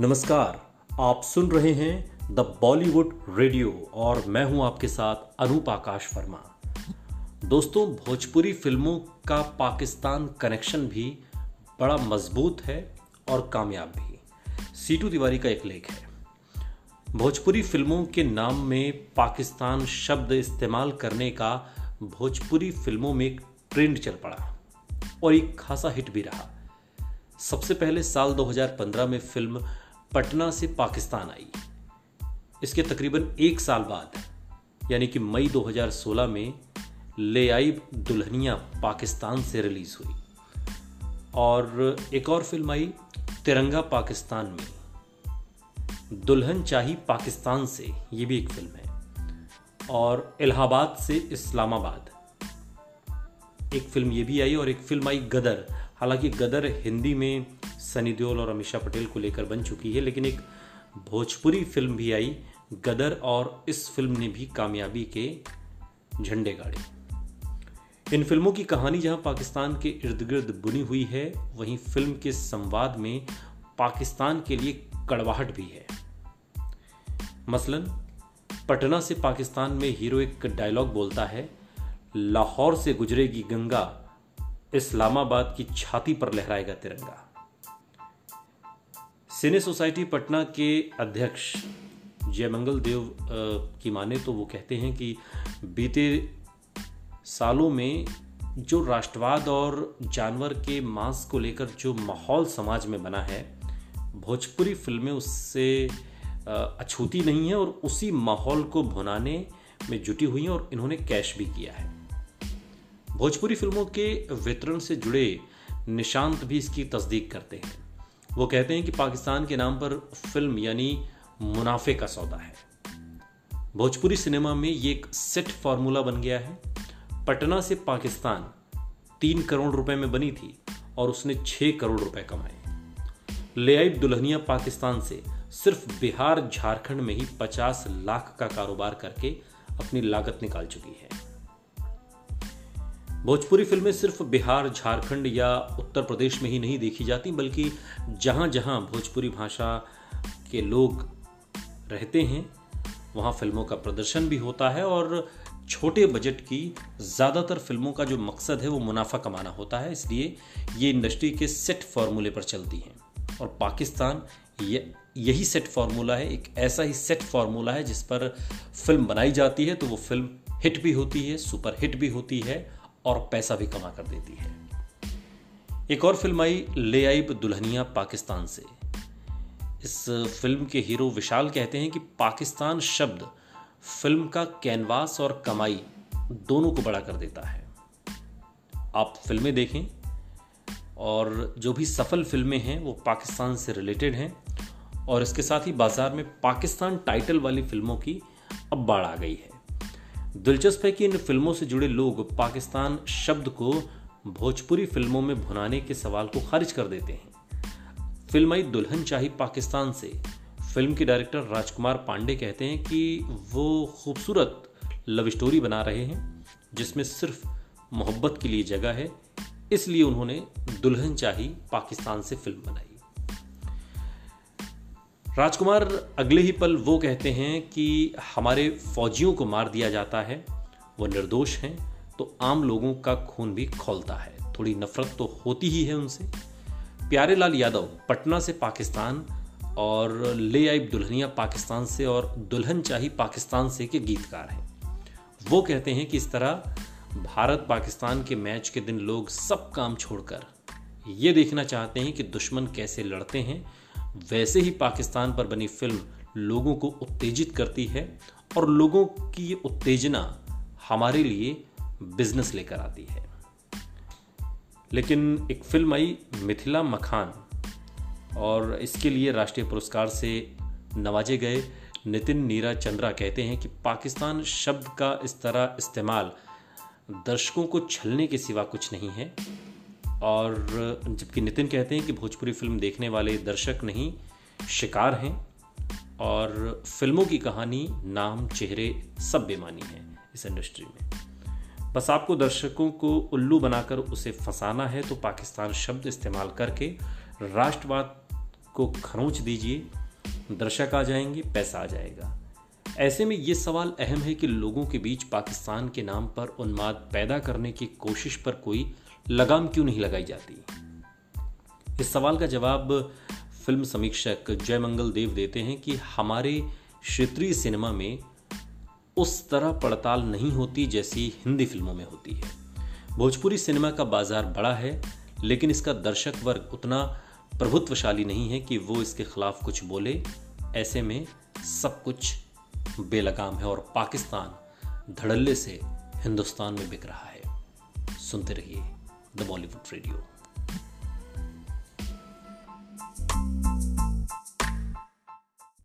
नमस्कार, आप सुन रहे हैं द बॉलीवुड रेडियो और मैं हूँ आपके साथ अनूप आकाश वर्मा। दोस्तों, भोजपुरी फ़िल्मों का पाकिस्तान कनेक्शन भी बड़ा मज़बूत है और कामयाब भी। सीटू तिवारी का एक लेख है। भोजपुरी फ़िल्मों के नाम में पाकिस्तान शब्द इस्तेमाल करने का भोजपुरी फ़िल्मों में एक ट्रेंड चल पड़ा और एक खासा हिट भी रहा। सबसे पहले साल 2015 में फ़िल्म पटना से पाकिस्तान आई। इसके तकरीबन एक साल बाद, यानी कि मई 2016 में ले आई दुल्हनिया पाकिस्तान से रिलीज़ हुई। और एक और फ़िल्म आई, तिरंगा पाकिस्तान में। दुल्हन चाही पाकिस्तान से, ये भी एक फ़िल्म है। और इलाहाबाद से इस्लामाबाद। एक फ़िल्म ये भी आई और एक फ़िल्म आई गदर। हालाँकि गदर हिंदी में सनी देओल और अमीषा पटेल को लेकर बन चुकी है, लेकिन एक भोजपुरी फ़िल्म भी आई, गदर, और इस फ़िल्म ने भी कामयाबी के झंडे गाड़े। इन फ़िल्मों की कहानी जहाँ पाकिस्तान के इर्द गिर्द बुनी हुई है, वहीं फ़िल्म के संवाद में पाकिस्तान के लिए कड़वाहट भी है। मसलन, पटना से पाकिस्तान में हीरो एक डायलॉग बोलता है, लाहौर से गुजरेगी गंगा, इस्लामाबाद की छाती पर लहराएगा तिरंगा। सिने सोसाइटी पटना के अध्यक्ष जयमंगल देव की माने तो वो कहते हैं कि बीते सालों में जो राष्ट्रवाद और जानवर के मांस को लेकर जो माहौल समाज में बना है, भोजपुरी फ़िल्में उससे अछूती नहीं है और उसी माहौल को भुनाने में जुटी हुई हैं और इन्होंने कैश भी किया है। भोजपुरी फ़िल्मों के वितरण से जुड़े निशांत भी इसकी तस्दीक करते हैं। वो कहते हैं कि पाकिस्तान के नाम पर फ़िल्म, यानी मुनाफे का सौदा है। भोजपुरी सिनेमा में ये एक सेट फॉर्मूला बन गया है। पटना से पाकिस्तान तीन करोड़ रुपए में बनी थी और उसने छह करोड़ रुपए कमाए। ले आई दुल्हनिया पाकिस्तान से सिर्फ़ बिहार, झारखंड में ही पचास लाख का कारोबार करके अपनी लागत निकाल चुकी है। भोजपुरी फ़िल्में सिर्फ़ बिहार, झारखंड या उत्तर प्रदेश में ही नहीं देखी जाती, बल्कि जहाँ जहाँ भोजपुरी भाषा के लोग रहते हैं, वहाँ फ़िल्मों का प्रदर्शन भी होता है और छोटे बजट की ज़्यादातर फ़िल्मों का जो मकसद है, वो मुनाफा कमाना होता है। इसलिए ये इंडस्ट्री के सेट फार्मूले पर चलती हैं। और पाकिस्तान ये, यही सेट फार्मूला है, एक ऐसा ही सेट फार्मूला है जिस पर फ़िल्म बनाई जाती है तो वो फ़िल्म हिट भी होती है सुपर हिट भी होती है और पैसा भी कमा कर देती है। एक और फ़िल्म आई, ले आई दुल्हनिया पाकिस्तान से। इस फ़िल्म के हीरो विशाल कहते हैं कि पाकिस्तान शब्द, फ़िल्म का कैनवास और कमाई दोनों को बड़ा कर देता है। आप फ़िल्में देखें और जो भी सफल फ़िल्में हैं, वो पाकिस्तान से रिलेटेड हैं और इसके साथ ही बाज़ार में पाकिस्तान टाइटल वाली फ़िल्मों की अब बाढ़ आ गई है। दिलचस्प है कि इन फ़िल्मों से जुड़े लोग पाकिस्तान शब्द को भोजपुरी फ़िल्मों में भुनाने के सवाल को खारिज कर देते हैं। फ़िल्म आई दुल्हन चाही पाकिस्तान से। फ़िल्म के डायरेक्टर राजकुमार पांडे कहते हैं कि वो खूबसूरत लव स्टोरी बना रहे हैं, जिसमें सिर्फ़ मोहब्बत के लिए जगह है, इसलिए उन्होंने दुल्हन चाही पाकिस्तान से फ़िल्म बनाई। राजकुमार, अगले ही पल वो कहते हैं कि हमारे फौजियों को मार दिया जाता है, वो निर्दोष हैं तो आम लोगों का खून भी खोलता है। थोड़ी नफरत तो होती ही है उनसे। प्यारे लाल यादव, पटना से पाकिस्तान और ले आई दुल्हनिया पाकिस्तान से और दुल्हन चाही पाकिस्तान से के गीतकार हैं। वो कहते हैं कि इस तरह भारत पाकिस्तान के मैच के दिन लोग सब काम छोड़कर ये देखना चाहते हैं कि दुश्मन कैसे लड़ते हैं वैसे ही पाकिस्तान पर बनी फ़िल्म लोगों को उत्तेजित करती है और लोगों की ये उत्तेजना हमारे लिए बिज़नेस लेकर आती है। लेकिन एक फ़िल्म आई, मिथिला मखान, और इसके लिए राष्ट्रीय पुरस्कार से नवाजे गए नितिन नीरा चंद्रा कहते हैं कि पाकिस्तान शब्द का इस तरह इस्तेमाल दर्शकों को छलने के सिवा कुछ नहीं है। और जबकि नितिन कहते हैं कि भोजपुरी फ़िल्म देखने वाले दर्शक नहीं, शिकार हैं और फ़िल्मों की कहानी, नाम, चेहरे सब बेमानी है इस इंडस्ट्री में। बस आपको दर्शकों को उल्लू बनाकर उसे फंसाना है तो पाकिस्तान शब्द इस्तेमाल करके राष्ट्रवाद को खरोंच दीजिए। दर्शक आ जाएँगे, पैसा आ जाएगा। ऐसे में ये सवाल अहम है कि लोगों के बीच पाकिस्तान के नाम पर उन्माद पैदा करने की कोशिश पर कोई लगाम क्यों नहीं लगाई जाती? इस सवाल का जवाब फ़िल्म समीक्षक जयमंगल देव देते हैं कि हमारे क्षेत्रीय सिनेमा में उस तरह पड़ताल नहीं होती जैसी हिंदी फ़िल्मों में होती है। भोजपुरी सिनेमा का बाज़ार बड़ा है, लेकिन इसका दर्शक वर्ग उतना प्रभुत्वशाली नहीं है कि वो इसके खिलाफ कुछ बोले। ऐसे में सब कुछ बेलगाम है और पाकिस्तान धड़ल्ले से हिंदुस्तान में बिक रहा है। सुनते रहिए। The Bollywood radio